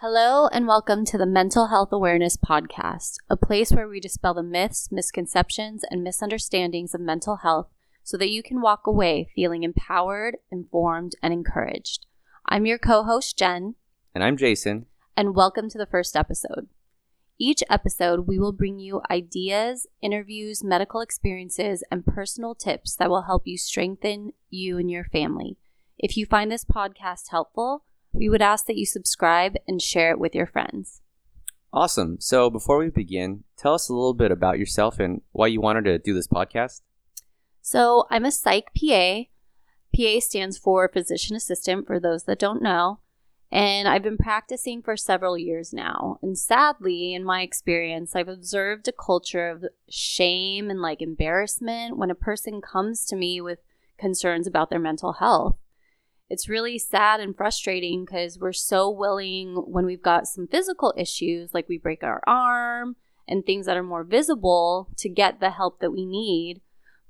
Hello, and welcome to the Mental Health Awareness Podcast, a place where we dispel the myths, misconceptions, and misunderstandings of mental health so that you can walk away feeling empowered, informed, and encouraged. I'm your co host, Jen. And I'm Jason. And welcome to the first episode. Each episode, we will bring you ideas, interviews, medical experiences, and personal tips that will help you strengthen you and your family. If you find this podcast helpful, we would ask that you subscribe and share it with your friends. Awesome. So before we begin, tell us a little bit about yourself and why you wanted to do this podcast. So I'm a psych PA. PA stands for physician assistant for those that don't know. And I've been practicing for several years now. And sadly, in my experience, I've observed a culture of shame and like embarrassment when a person comes to me with concerns about their mental health it's really sad and frustrating because we're so willing when we've got some physical issues, like we break our arm and things that are more visible, to get the help that we need.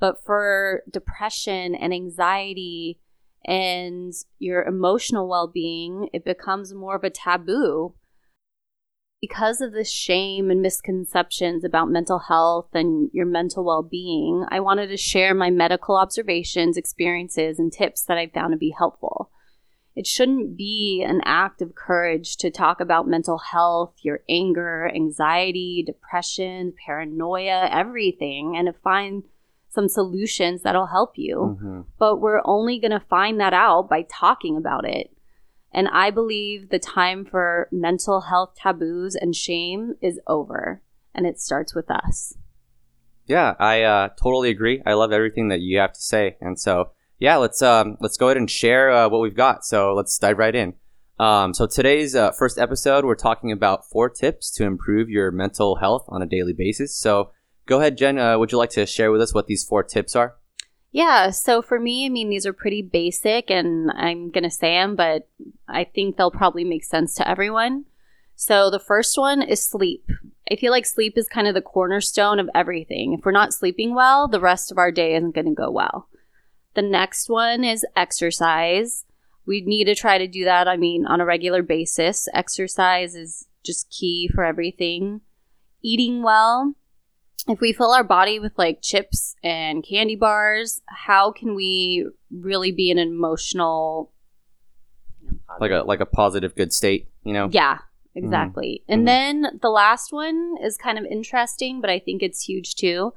But for depression and anxiety and your emotional well being, it becomes more of a taboo because of the shame and misconceptions about mental health and your mental well being, I wanted to share my medical observations, experiences, and tips that I found to be helpful. It shouldn't be an act of courage to talk about mental health, your anger, anxiety, depression, paranoia, everything, and to find some solutions that'll help you. Mm-hmm. But we're only going to find that out by talking about it. And I believe the time for mental health taboos and shame is over, and it starts with us. Yeah, I uh, totally agree. I love everything that you have to say, and so yeah, let's um, let's go ahead and share uh, what we've got. So let's dive right in. Um, so today's uh, first episode, we're talking about four tips to improve your mental health on a daily basis. So go ahead, Jen. Uh, would you like to share with us what these four tips are? Yeah, so for me, I mean, these are pretty basic, and I'm going to say them, but I think they'll probably make sense to everyone. So the first one is sleep. I feel like sleep is kind of the cornerstone of everything. If we're not sleeping well, the rest of our day isn't going to go well. The next one is exercise. We need to try to do that, I mean, on a regular basis. Exercise is just key for everything. Eating well if we fill our body with like chips and candy bars, how can we really be an emotional like a like a positive good state, you know? Yeah, mm-hmm. exactly. Mm-hmm. And mm-hmm. then the last one is kind of interesting, but I think it's huge too.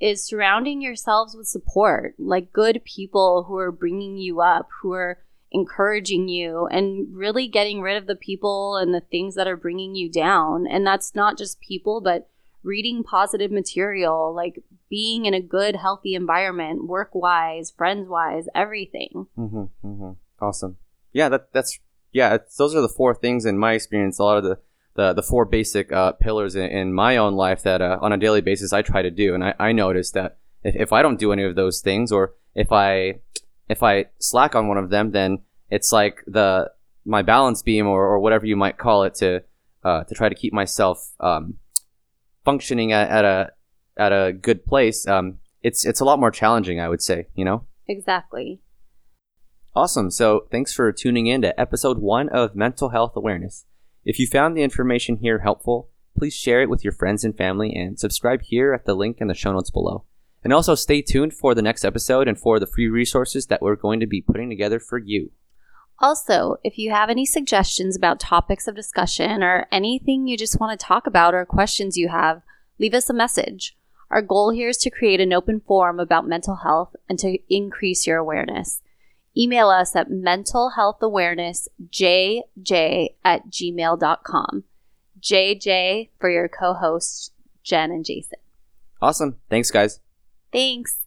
Is surrounding yourselves with support, like good people who are bringing you up, who are encouraging you, and really getting rid of the people and the things that are bringing you down. And that's not just people, but reading positive material, like being in a good, healthy environment, work wise, friends wise, everything. Mm-hmm, mm-hmm. Awesome. Yeah, that that's yeah. those are the four things in my experience. A lot of the the, the four basic uh, pillars in, in, my own life that uh, on a daily basis I try to do, and I, I noticed that if, if I don't do any of those things, or if I if I slack on one of them, then it's like the my balance beam or, or whatever you might call it to uh, to try to keep myself um, functioning at, at a at a good place, um, it's it's a lot more challenging, I would say. You know. Exactly. Awesome. So thanks for tuning in to episode one of Mental Health Awareness. If you found the information here helpful, please share it with your friends and family and subscribe here at the link in the show notes below. And also stay tuned for the next episode and for the free resources that we're going to be putting together for you. Also, if you have any suggestions about topics of discussion or anything you just want to talk about or questions you have, leave us a message. Our goal here is to create an open forum about mental health and to increase your awareness. Email us at mentalhealthawarenessjj at gmail.com. JJ for your co hosts, Jen and Jason. Awesome. Thanks, guys. Thanks.